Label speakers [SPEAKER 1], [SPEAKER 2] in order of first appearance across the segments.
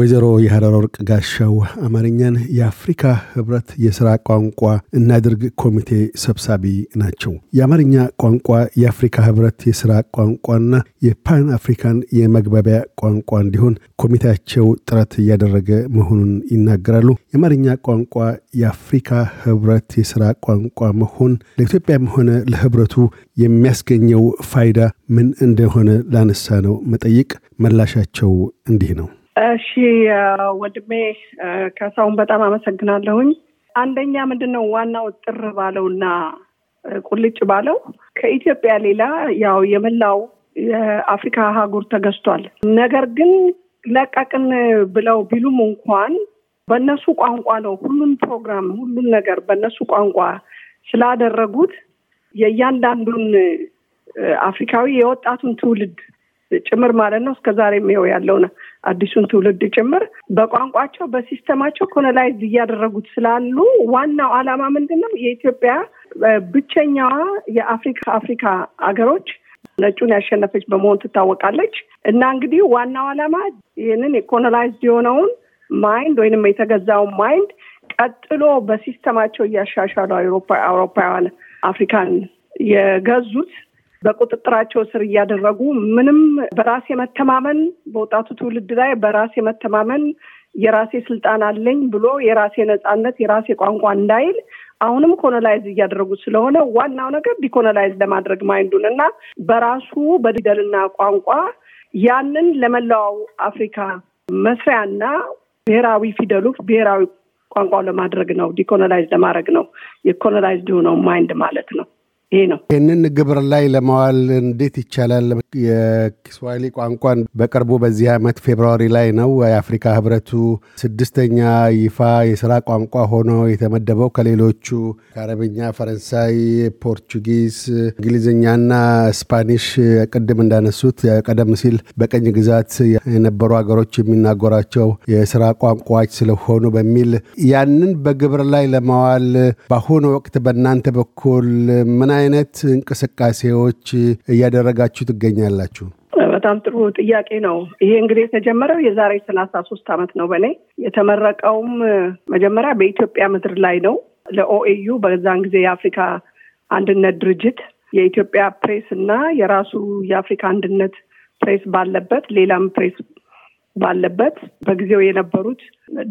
[SPEAKER 1] ወይዘሮ የሀረር ወርቅ ጋሻው አማርኛን የአፍሪካ ህብረት የሥራ ቋንቋ እናድርግ ኮሚቴ ሰብሳቢ ናቸው። የአማርኛ ቋንቋ የአፍሪካ ህብረት የሥራ ቋንቋና የ Pan African የመግባቢያ ቋንቋ እንዲሆን ኮሚቴያቸው ጥረት እያደረገ መሆኑን ይናገራሉ። የአማርኛ ቋንቋ የአፍሪካ ህብረት የሥራ ቋንቋ መሆን ለኢትዮጵያም ሆነ ለህብረቱ የሚያስገኘው ፋይዳ ምን እንደሆነ ላነሳ ነው መጠይቅ ምላሻቸው እንዲህ ነው።
[SPEAKER 2] እሺ ወንድሜ ካሳሁን በጣም አመሰግናለሁኝ። አንደኛ ምንድን ነው ዋናው ጥር ባለውና ቁልጭ ባለው ከኢትዮጵያ ሌላ ያው የመላው የአፍሪካ አህጉር ተገዝቷል። ነገር ግን ለቀቅን ብለው ቢሉም እንኳን በእነሱ ቋንቋ ነው ሁሉን ፕሮግራም ሁሉን ነገር በእነሱ ቋንቋ ስላደረጉት የእያንዳንዱን አፍሪካዊ የወጣቱን ትውልድ ጭምር ማለት ነው እስከ ዛሬ ይኸው ያለውን አዲሱን ትውልድ ጭምር በቋንቋቸው በሲስተማቸው colonize እያደረጉት ስላሉ ዋናው ዓላማ ምንድን ነው? የኢትዮጵያ ብቸኛዋ የአፍሪካ አፍሪካ አገሮች ነጩን ያሸነፈች በመሆን ትታወቃለች። እና እንግዲህ ዋናው ዓላማ ይህንን የ colonized የሆነውን mind ወይንም የተገዛውን mind ቀጥሎ በሲስተማቸው እያሻሻሉ አውሮፓውያን አፍሪካን የገዙት በቁጥጥራቸው ስር እያደረጉ ምንም በራስ የመተማመን በወጣቱ ትውልድ ላይ በራስ የመተማመን የራሴ ስልጣን አለኝ ብሎ የራሴ ነጻነት የራሴ ቋንቋ እንዳይል አሁንም colonize እያደረጉት ስለሆነ ዋናው ነገር decolonize ለማድረግ mind ኡን እና በራሱ በፊደልና ቋንቋ ያንን ለመላው አፍሪካ መስሪያና ብሔራዊ ፊደሉ ብሔራዊ ቋንቋው ለማድረግ ነው። decolonize ለማድረግ ነው። የ colonized የሆነው mind ማለት ነው። ይሄ ነው።
[SPEAKER 1] ይህንን ግብር ላይ ለማዋል እንዴት ይቻላል? የኪስዋሂሊ ቋንቋን በቅርቡ በዚህ ዓመት February ላይ ነው የአፍሪካ ህብረቱ ስድስተኛ ይፋ የስራ ቋንቋ ሆኖ የተመደበው። ከሌሎቹ ከአረብኛ፣ ፈረንሳይ፣ Portuguese፣ እንግሊዝኛና Spanish ቅድም እንዳነሱት ቀደም ሲል በቅኝ ግዛት የነበሩ ሀገሮች የሚናገሯቸው የስራ ቋንቋዎች ስለሆኑ በሚል ያንን በግብር ላይ ለማዋል በአሁኑ ወቅት በእናንተ በኩል ምን አይነት እንቅስቃሴዎች እያደረጋችሁ ትገኛላችሁ?
[SPEAKER 2] በጣም ጥሩ ጥያቄ ነው። ይሄ እንግዲህ የተጀመረው የዛሬ ሰላሳ ሶስት አመት ነው። በእኔ የተመረቀውም መጀመሪያ በኢትዮጵያ ምድር ላይ ነው። ለኦኤዩ በዛን ጊዜ የአፍሪካ አንድነት ድርጅት የኢትዮጵያ ፕሬስ እና የራሱ የአፍሪካ አንድነት ፕሬስ ባለበት ሌላም ፕሬስ ባለበት በጊዜው የነበሩት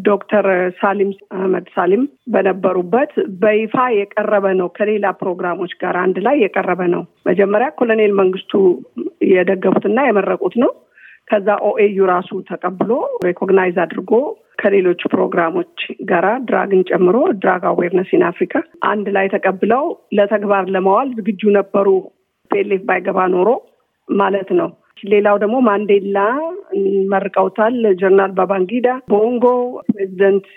[SPEAKER 2] ዶክተር ሳሊም አህመድ ሳሊም በነበሩበት በይፋ የቀረበ ነው። ከሌላ ፕሮግራሞች ጋር አንድ ላይ የቀረበ ነው። መጀመሪያ ኮሎኔል መንግስቱ የደገፉትና የመረቁት ነው። ከዛ OAU ራሱ ተቀብሎ recognize አድርጎ ከሌሎች ፕሮግራሞች ጋራ drug ን ጨምሮ drug awareness in Africa አንድ ላይ ተቀብለው ለተግባር ለማዋል ዝግጁ ነበሩ። ፔሌፍ ባይገባ ኖሮ ማለት ነው። ሌላው ደግሞ ማንዴላ መርቀውታል። ጀነራል ባባንጊዳ፣ ቦንጎ፣ ፕሬዚደንት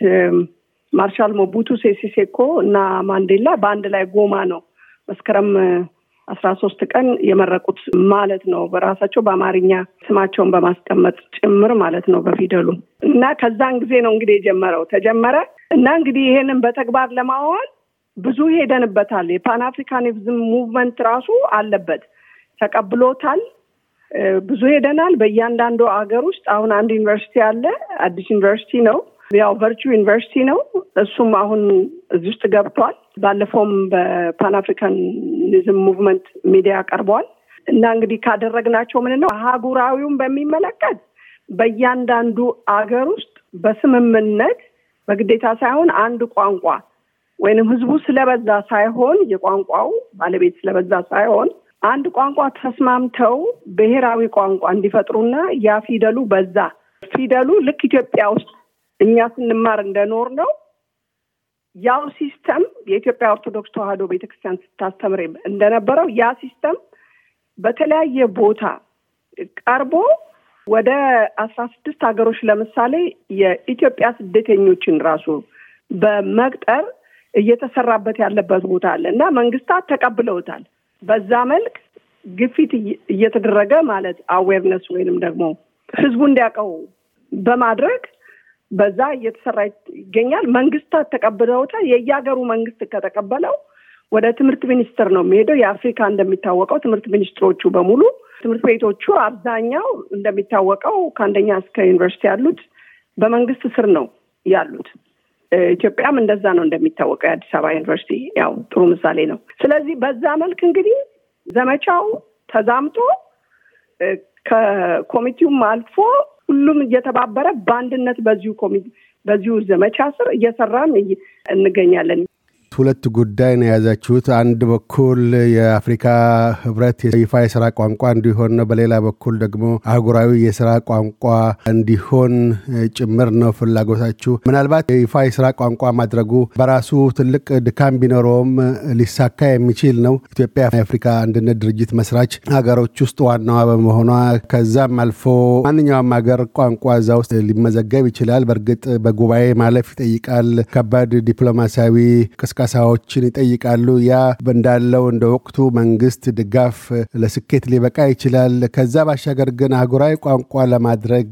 [SPEAKER 2] ማርሻል ሞቡቱ ሴሲሴኮ እና ማንዴላ በአንድ ላይ ጎማ ነው መስከረም አስራ ሶስት ቀን የመረቁት ማለት ነው። በራሳቸው በአማርኛ ስማቸውን በማስቀመጥ ጭምር ማለት ነው በፊደሉ እና ከዛን ጊዜ ነው እንግዲህ የጀመረው ተጀመረ እና እንግዲህ ይሄንን በተግባር ለማዋል ብዙ ሄደንበታል። የ Pan Africanism movement ራሱ አለበት ተቀብሎታል። ብዙ ሄደናል። በእያንዳንዱ ሀገር ውስጥ አሁን አንድ ዩኒቨርሲቲ አለ። አዲስ ዩኒቨርሲቲ ነው። ያው virtual university ነው። እሱም አሁን እዚህ ውስጥ ገብቷል። ባለፈውም በ Pan Africanism movement ሚዲያ ቀርቧል እና እንግዲህ ካደረግናቸው ምን ነው አህጉራዊውን በሚመለከት በእያንዳንዱ አገር ውስጥ በስምምነት በግዴታ ሳይሆን አንድ ቋንቋ ወይንም ህዝቡ ስለበዛ ሳይሆን የቋንቋው ባለቤት ስለበዛ ሳይሆን አንድ ቋንቋ ተስማምተው ብሔራዊ ቋንቋ እንዲፈጥሩና ያ ፊደሉ በዛ ፊደሉ ልክ ኢትዮጵያ ውስጥ እኛ ስንማር እንደኖር ነው ያው system የኢትዮጵያ ኦርቶዶክስ ተዋሕዶ ቤተክርስቲያን ስታስተምር እንደነበረው ያ system በተለያየ ቦታ ቀርቦ ወደ አስራ ስድስት ሀገሮች ለምሳሌ የኢትዮጵያ ስደተኞችን ራሱ በመቅጠር እየተሰራበት ያለበት ቦታ አለ እና መንግስታት ተቀብለውታል። በዛ መልክ ግፊት እየተደረገ ማለት አዌርነስ ወይንም ደግሞ ህዝቡ እንዲያውቀው በማድረግ በዛ እየተሰራ ይገኛል። መንግስታት ተቀብለውታል። የየሀገሩ መንግስት ከተቀበለው ወደ ትምህርት ሚኒስቴር ነው የሚሄደው። የአፍሪካ እንደሚታወቀው ትምህርት ሚኒስትሮቹ በሙሉ ትምህርት ቤቶቹ አብዛኛው እንደሚታወቀው ከአንደኛ እስከ ዩኒቨርሲቲ ያሉት በመንግስት ስር ነው ያሉት። ኢትዮጵያም እንደዛ ነው እንደሚታወቀው። የአዲስ አበባ ዩኒቨርሲቲ ያው ጥሩ ምሳሌ ነው። ስለዚህ በዛ መልክ እንግዲህ ዘመቻው ተዛምቶ ከኮሚቴውም አልፎ ሁሉም እየተባበረ በአንድነት በዚሁ ኮሚቴ በዚሁ ዘመቻ ስር እየሰራን እንገኛለን።
[SPEAKER 1] ሁለት ጉዳይ ነው የያዛችሁት። አንድ በኩል የአፍሪካ ህብረት ይፋ የስራ ቋንቋ እንዲሆን ነው፣ በሌላ በኩል ደግሞ አህጉራዊ የስራ ቋንቋ እንዲሆን ጭምር ነው ፍላጎታችሁ። ምናልባት ይፋ የስራ ቋንቋ ማድረጉ በራሱ ትልቅ ድካም ቢኖረውም ሊሳካ የሚችል ነው። ኢትዮጵያ የአፍሪካ አንድነት ድርጅት መስራች ሀገሮች ውስጥ ዋናዋ በመሆኗ ከዛም አልፎ ማንኛውም ሀገር ቋንቋ እዛ ውስጥ ሊመዘገብ ይችላል። በእርግጥ በጉባኤ ማለፍ ይጠይቃል። ከባድ ዲፕሎማሲያዊ ቅስቃ ቅስቀሳዎችን ይጠይቃሉ። ያ እንዳለው እንደ ወቅቱ መንግስት ድጋፍ ለስኬት ሊበቃ ይችላል። ከዛ ባሻገር ግን አህጉራዊ ቋንቋ ለማድረግ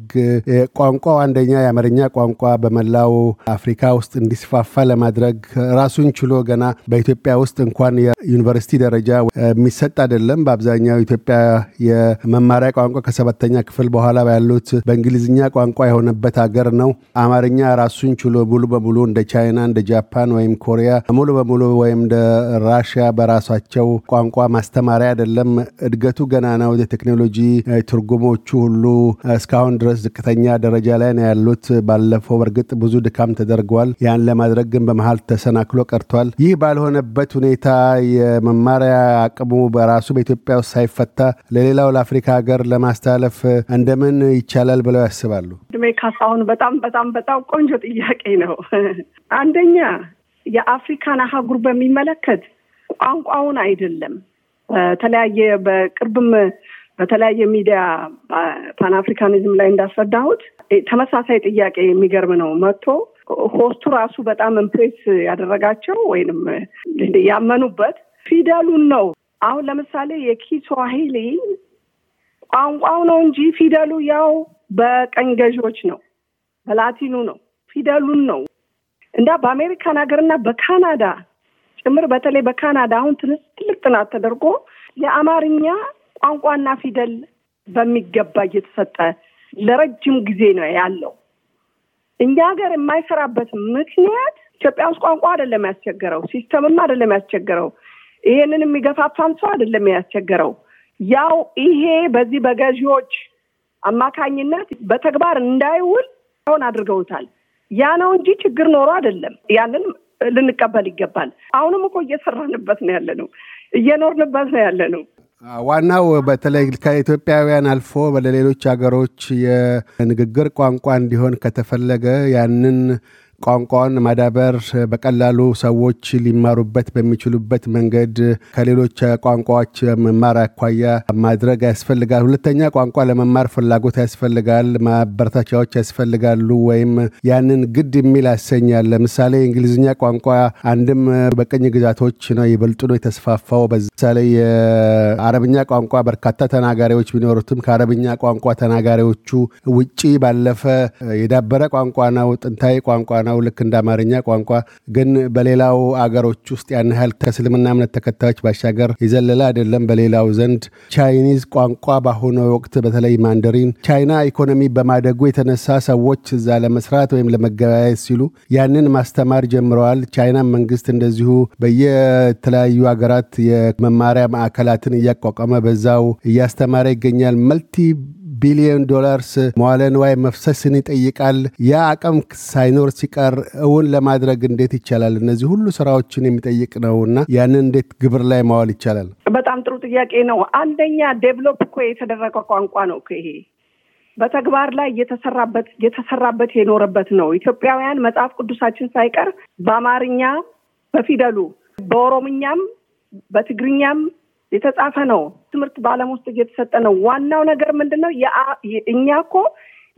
[SPEAKER 1] ቋንቋው አንደኛ የአማርኛ ቋንቋ በመላው አፍሪካ ውስጥ እንዲስፋፋ ለማድረግ ራሱን ችሎ ገና በኢትዮጵያ ውስጥ እንኳን የዩኒቨርሲቲ ደረጃ የሚሰጥ አይደለም። በአብዛኛው ኢትዮጵያ የመማሪያ ቋንቋ ከሰባተኛ ክፍል በኋላ ያሉት በእንግሊዝኛ ቋንቋ የሆነበት ሀገር ነው። አማርኛ ራሱን ችሎ ሙሉ በሙሉ እንደ ቻይና፣ እንደ ጃፓን ወይም ኮሪያ ሙሉ በሙሉ ወይም እንደ ራሽያ በራሳቸው ቋንቋ ማስተማሪያ አይደለም። እድገቱ ገና ነው። የቴክኖሎጂ ትርጉሞቹ ሁሉ እስካሁን ድረስ ዝቅተኛ ደረጃ ላይ ነው ያሉት። ባለፈው በእርግጥ ብዙ ድካም ተደርገዋል። ያን ለማድረግ ግን በመሀል ተሰናክሎ ቀርቷል። ይህ ባልሆነበት ሁኔታ የመማሪያ አቅሙ በራሱ በኢትዮጵያ ውስጥ ሳይፈታ ለሌላው ለአፍሪካ ሀገር ለማስተላለፍ እንደምን ይቻላል ብለው ያስባሉ?
[SPEAKER 2] እድሜ ካሳሁን፣ በጣም በጣም በጣም ቆንጆ ጥያቄ ነው። አንደኛ የአፍሪካን አህጉር በሚመለከት ቋንቋውን አይደለም። በተለያየ በቅርብም በተለያየ ሚዲያ Pan Africanism ላይ እንዳስረዳሁት ተመሳሳይ ጥያቄ የሚገርም ነው መጥቶ host ኡ ራሱ በጣም impress ያደረጋቸው ወይንም ያመኑበት ፊደሉን ነው። አሁን ለምሳሌ የኪስዋሂሊ ቋንቋው ነው እንጂ ፊደሉ ያው በቅኝ ገዢዎች ነው፣ በላቲኑ ነው። ፊደሉን ነው እንዳ በአሜሪካን ሀገርና በካናዳ ጭምር በተለይ በካናዳ አሁን ትልቅ ጥናት ተደርጎ የአማርኛ ቋንቋና ፊደል በሚገባ እየተሰጠ ለረጅም ጊዜ ነው ያለው። እኛ ሀገር የማይሰራበት ምክንያት ኢትዮጵያ ውስጥ ቋንቋ አይደለም ያስቸገረው፣ ሲስተምም አይደለም ያስቸገረው፣ ይሄንን የሚገፋፋም ሰው አይደለም ያስቸገረው። ያው ይሄ በዚህ በገዢዎች አማካኝነት በተግባር እንዳይውል አሁን አድርገውታል። ያ ነው እንጂ ችግር ኖሮ አይደለም። ያንን ልንቀበል ይገባል። አሁንም እኮ እየሰራንበት ነው ያለ ነው፣ እየኖርንበት ነው ያለ ነው።
[SPEAKER 1] ዋናው በተለይ ከኢትዮጵያውያን አልፎ ለሌሎች ሀገሮች የንግግር ቋንቋ እንዲሆን ከተፈለገ ያንን ቋንቋውን ማዳበር በቀላሉ ሰዎች ሊማሩበት በሚችሉበት መንገድ ከሌሎች ቋንቋዎች መማር አኳያ ማድረግ ያስፈልጋል። ሁለተኛ ቋንቋ ለመማር ፍላጎት ያስፈልጋል፣ ማበረታቻዎች ያስፈልጋሉ፣ ወይም ያንን ግድ የሚል ያሰኛል። ለምሳሌ እንግሊዝኛ ቋንቋ አንድም በቅኝ ግዛቶች ነው ይበልጡ ነው የተስፋፋው። በምሳሌ የአረብኛ ቋንቋ በርካታ ተናጋሪዎች ቢኖሩትም ከአረብኛ ቋንቋ ተናጋሪዎቹ ውጪ ባለፈ የዳበረ ቋንቋ ነው፣ ጥንታዊ ቋንቋ ነው ነው። ልክ እንደ አማርኛ ቋንቋ ግን በሌላው አገሮች ውስጥ ያን ያህል ከእስልምና እምነት ተከታዮች ባሻገር የዘለለ አይደለም። በሌላው ዘንድ ቻይኒዝ ቋንቋ በአሁኑ ወቅት በተለይ ማንደሪን ቻይና ኢኮኖሚ በማደጉ የተነሳ ሰዎች እዛ ለመስራት ወይም ለመገበያየት ሲሉ ያንን ማስተማር ጀምረዋል። ቻይና መንግስት እንደዚሁ በየተለያዩ ሀገራት የመማሪያ ማዕከላትን እያቋቋመ በዛው እያስተማረ ይገኛል። multi billion dollars መዋለ ንዋይ መፍሰስን ይጠይቃል። ያ አቅም ሳይኖር ሲቀር እውን ለማድረግ እንዴት ይቻላል? እነዚህ ሁሉ ስራዎችን የሚጠይቅ ነው እና ያንን እንዴት ግብር ላይ ማዋል ይቻላል?
[SPEAKER 2] በጣም ጥሩ ጥያቄ ነው። አንደኛ develop እኮ የተደረገ ቋንቋ ነው ይሄ በተግባር ላይ የተሰራበት የተሰራበት የኖረበት ነው። ኢትዮጵያውያን መጽሐፍ ቅዱሳችን ሳይቀር በአማርኛ በፊደሉ በኦሮምኛም በትግርኛም የተጻፈ ነው። ትምህርት በዓለም ውስጥ እየተሰጠ ነው። ዋናው ነገር ምንድን ነው? እኛ እኮ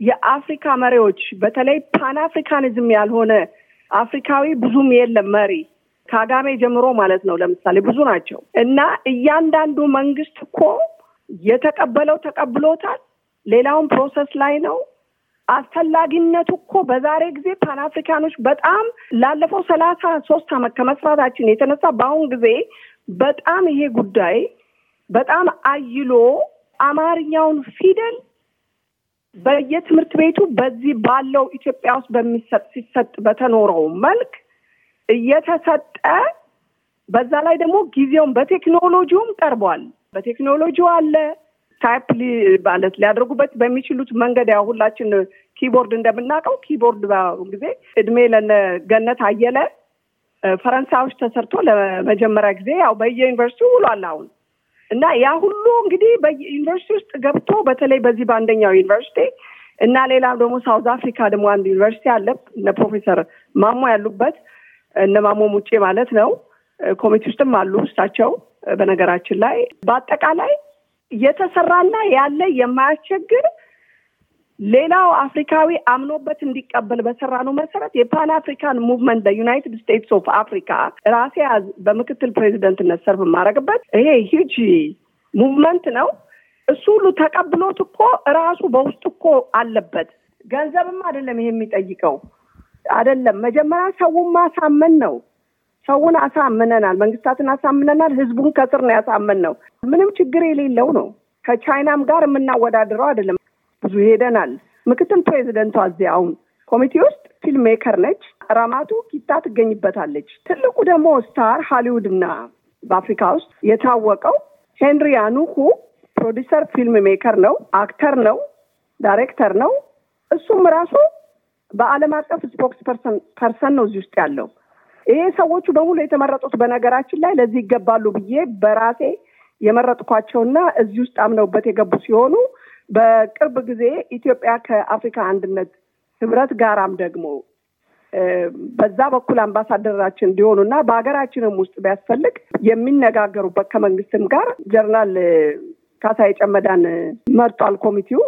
[SPEAKER 2] የአፍሪካ መሪዎች በተለይ Pan Africanism ያልሆነ አፍሪካዊ ብዙም የለም መሪ ከአጋሜ ጀምሮ ማለት ነው። ለምሳሌ ብዙ ናቸው እና እያንዳንዱ መንግስት እኮ የተቀበለው ተቀብሎታል። ሌላውን process ላይ ነው። አስፈላጊነቱ እኮ በዛሬ ጊዜ Pan African ኖች በጣም ላለፈው ሰላሳ ሶስት አመት ከመስራታችን የተነሳ በአሁን ጊዜ በጣም ይሄ ጉዳይ በጣም አይሎ አማርኛውን ፊደል በየትምህርት ቤቱ በዚህ ባለው ኢትዮጵያ ውስጥ በሚሰጥ ሲሰጥ በተኖረው መልክ እየተሰጠ በዛ ላይ ደግሞ ጊዜውን በቴክኖሎጂውም ቀርቧል። በቴክኖሎጂው አለ type ማለት ሊያደርጉበት በሚችሉት መንገድ ያው ሁላችን keyboard እንደምናውቀው keyboard ጊዜ እድሜ ለነ ገነት አየለ ፈረንሳዮች ተሰርቶ ለመጀመሪያ ጊዜ ያው በየዩኒቨርሲቲው ውሏል አሁን። እና ያ ሁሉ እንግዲህ በዩኒቨርሲቲ ውስጥ ገብቶ በተለይ በዚህ በአንደኛው ዩኒቨርሲቲ እና ሌላም ደግሞ South Africa ደግሞ አንድ ዩኒቨርሲቲ አለ። እነ ፕሮፌሰር ማሞ ያሉበት እነ ማሞ ሙጬ ማለት ነው። ኮሚቴ ውስጥም አሉ እሳቸው። በነገራችን ላይ በአጠቃላይ የተሰራና ያለ የማያስቸግር ሌላው አፍሪካዊ አምኖበት እንዲቀበል በሰራ መሰረት የ Pan African movement በ United States of Africa ራሴ በምክትል ፕሬዚደንትነት serve የማደርግበት ይሄ huge movement ነው። እሱ ሁሉ ተቀብሎት እኮ ራሱ በውስጡ እኮ አለበት። ገንዘብም አይደለም ይሄ የሚጠይቀው አይደለም። መጀመሪያ ሰውን ማሳመን ነው። ሰውን አሳምነናል፣ መንግስታትን አሳምነናል። ህዝቡን ከስር ነው ያሳመንነው። ምንም ችግር የሌለው ነው። ከቻይናም ጋር የምናወዳድረው አይደለም። ብዙ ሄደናል። ምክትል ፕሬዚደንቷ እዚህ አሁን ኮሚቴ ውስጥ film maker ነች። ራማቱ ኪታ ትገኝበታለች። ትልቁ ደግሞ star Hollywood እና በአፍሪካ ውስጥ የታወቀው ሄንሪ አኑኩ producer film maker ነው፣ actor ነው፣ ዳይሬክተር ነው። እሱም ራሱ በዓለም አቀፍ spokesperson ነው እዚህ ውስጥ ያለው። ይሄ ሰዎቹ በሙሉ የተመረጡት በነገራችን ላይ ለዚህ ይገባሉ ብዬ በራሴ የመረጥኳቸውና እዚህ ውስጥ አምነውበት የገቡ ሲሆኑ በቅርብ ጊዜ ኢትዮጵያ ከአፍሪካ አንድነት ህብረት ጋራም ደግሞ በዛ በኩል አምባሳደራችን እንዲሆኑ እና በሀገራችንም ውስጥ ቢያስፈልግ የሚነጋገሩበት ከመንግስትም ጋር ጀርናል ካሳዬ ጨመዳን መርጧል ኮሚቴው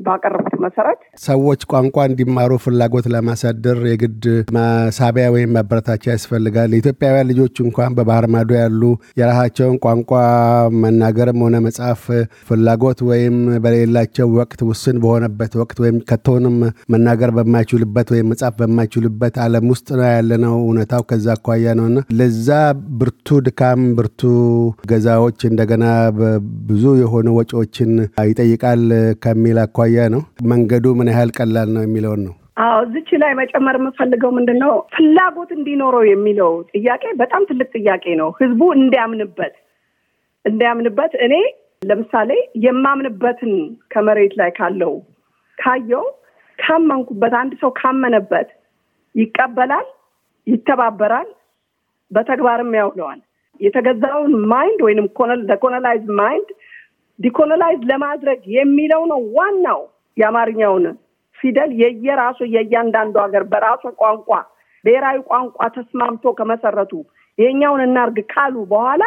[SPEAKER 2] ባቀረቡት መሰረት
[SPEAKER 1] ሰዎች ቋንቋ እንዲማሩ ፍላጎት ለማሳደር የግድ ማሳቢያ ወይም ማበረታቻ ያስፈልጋል። የኢትዮጵያውያን ልጆች እንኳን በባህር ማዶ ያሉ የራሳቸውን ቋንቋ መናገርም ሆነ መጻፍ ፍላጎት ወይም በሌላቸው ወቅት ውስን በሆነበት ወቅት ወይም ከቶንም መናገር በማይችሉበት ወይም መጻፍ በማይችሉበት ዓለም ውስጥ ነው ያለነው። እውነታው ከዛ አኳያ ነውና ለዛ ብርቱ ድካም፣ ብርቱ ገዛዎች እንደገና ብዙ የሆኑ ወጪዎችን ይጠይቃል ከሚል አኳያ ነው። መንገዱ ምን ያህል ቀላል ነው የሚለውን ነው።
[SPEAKER 2] አዎ እዚች ላይ መጨመር የምፈልገው ምንድን ነው ፍላጎት እንዲኖረው የሚለው ጥያቄ በጣም ትልቅ ጥያቄ ነው። ህዝቡ እንዲያምንበት እንዲያምንበት እኔ ለምሳሌ የማምንበትን ከመሬት ላይ ካለው ካየው ካመንኩበት አንድ ሰው ካመነበት ይቀበላል፣ ይተባበራል፣ በተግባርም ያውለዋል። የተገዛውን mind ወይም colonized mind decolonize ለማድረግ የሚለው ነው ዋናው። የአማርኛውን ፊደል የየራሱ የእያንዳንዱ ሀገር በራሱ ቋንቋ ብሔራዊ ቋንቋ ተስማምቶ ከመሰረቱ ይሄኛውን እናርግ ካሉ በኋላ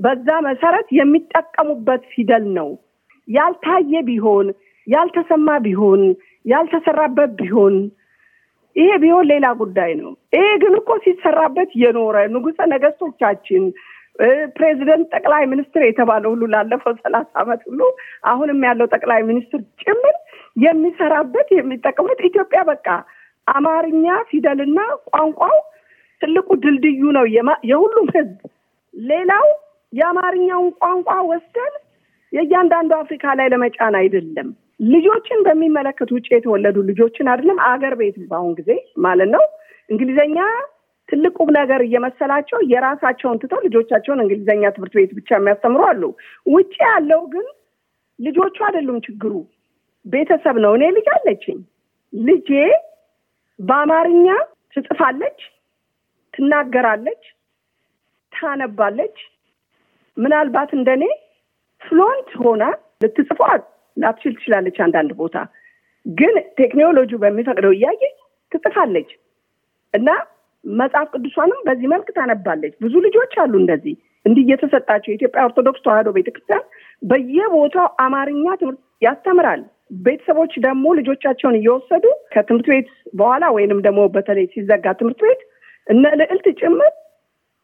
[SPEAKER 2] በዛ መሰረት የሚጠቀሙበት ፊደል ነው። ያልታየ ቢሆን ያልተሰማ ቢሆን ያልተሰራበት ቢሆን ይሄ ቢሆን ሌላ ጉዳይ ነው። ይሄ ግን እኮ ሲሰራበት የኖረ ንጉሠ ነገስቶቻችን ፕሬዚደንት፣ ጠቅላይ ሚኒስትር የተባለ ሁሉ ላለፈው ሰላሳ ዓመት ሁሉ አሁንም ያለው ጠቅላይ ሚኒስትር ጭምር የሚሰራበት የሚጠቀሙት ኢትዮጵያ በቃ አማርኛ ፊደልና ቋንቋው ትልቁ ድልድዩ ነው የሁሉም ህዝብ። ሌላው የአማርኛውን ቋንቋ ወስደን የእያንዳንዱ አፍሪካ ላይ ለመጫን አይደለም። ልጆችን በሚመለከት ውጭ የተወለዱ ልጆችን አይደለም አገር ቤት በአሁን ጊዜ ማለት ነው እንግሊዘኛ ትልቅ ቁም ነገር እየመሰላቸው የራሳቸውን ትተው ልጆቻቸውን እንግሊዝኛ ትምህርት ቤት ብቻ የሚያስተምሩ አሉ። ውጭ ያለው ግን ልጆቹ አይደሉም ችግሩ፣ ቤተሰብ ነው። እኔ ልጅ አለችኝ። ልጄ በአማርኛ ትጽፋለች፣ ትናገራለች፣ ታነባለች። ምናልባት እንደኔ ፍሎንት ሆና ልትጽፏ ላትችል ትችላለች። አንዳንድ ቦታ ግን ቴክኖሎጂ በሚፈቅደው እያየች ትጽፋለች እና መጽሐፍ ቅዱሷንም በዚህ መልክ ታነባለች። ብዙ ልጆች አሉ እንደዚህ እንዲህ እየተሰጣቸው የኢትዮጵያ ኦርቶዶክስ ተዋሕዶ ቤተክርስቲያን በየቦታው አማርኛ ትምህርት ያስተምራል። ቤተሰቦች ደግሞ ልጆቻቸውን እየወሰዱ ከትምህርት ቤት በኋላ ወይንም ደግሞ በተለይ ሲዘጋ ትምህርት ቤት እነ ልዕልት ጭምር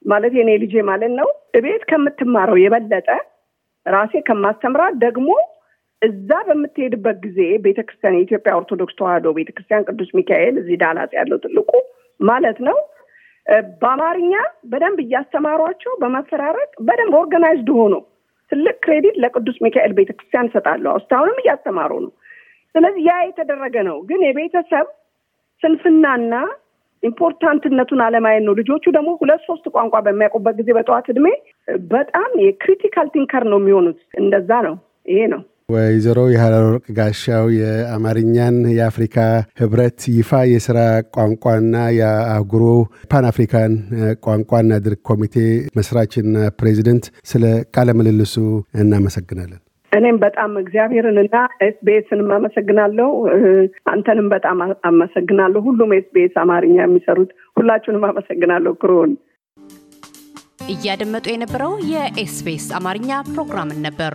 [SPEAKER 2] ማለት የኔ ልጄ ማለት ነው እቤት ከምትማረው የበለጠ ራሴ ከማስተምራት ደግሞ እዛ በምትሄድበት ጊዜ ቤተክርስቲያን የኢትዮጵያ ኦርቶዶክስ ተዋሕዶ ቤተክርስቲያን ቅዱስ ሚካኤል እዚህ ዳላስ ያለው ትልቁ ማለት ነው በአማርኛ በደንብ እያስተማሯቸው በማፈራረቅ በደንብ organized ሆኖ ትልቅ credit ለቅዱስ ሚካኤል ቤተክርስቲያን እሰጣለሁ። እስካሁንም እያስተማሩ ነው። ስለዚህ ያ የተደረገ ነው። ግን የቤተሰብ ስንፍናና important ነቱን አለማየት ነው። ልጆቹ ደግሞ ሁለት ሶስት ቋንቋ በሚያውቁበት ጊዜ በጠዋት እድሜ በጣም የ critical thinker ነው የሚሆኑት። እንደዛ ነው። ይሄ ነው።
[SPEAKER 1] ወይዘሮ የሀረወርቅ ጋሻው የአማርኛን የአፍሪካ ህብረት ይፋ የስራ ቋንቋና የአህጉሩ Pan African ቋንቋና ድርቅ ኮሚቴ መስራችና ፕሬዚደንት፣ ስለ ቃለ ምልልሱ እናመሰግናለን።
[SPEAKER 2] እኔም በጣም እግዚአብሔርን እና ኤስቢኤስንም አመሰግናለሁ። አንተንም በጣም አመሰግናለሁ። ሁሉም ኤስቢኤስ አማርኛ የሚሰሩት ሁላችሁንም አመሰግናለሁ። ክሮን
[SPEAKER 3] እያደመጡ የነበረው የኤስቢኤስ አማርኛ ፕሮግራምን ነበር።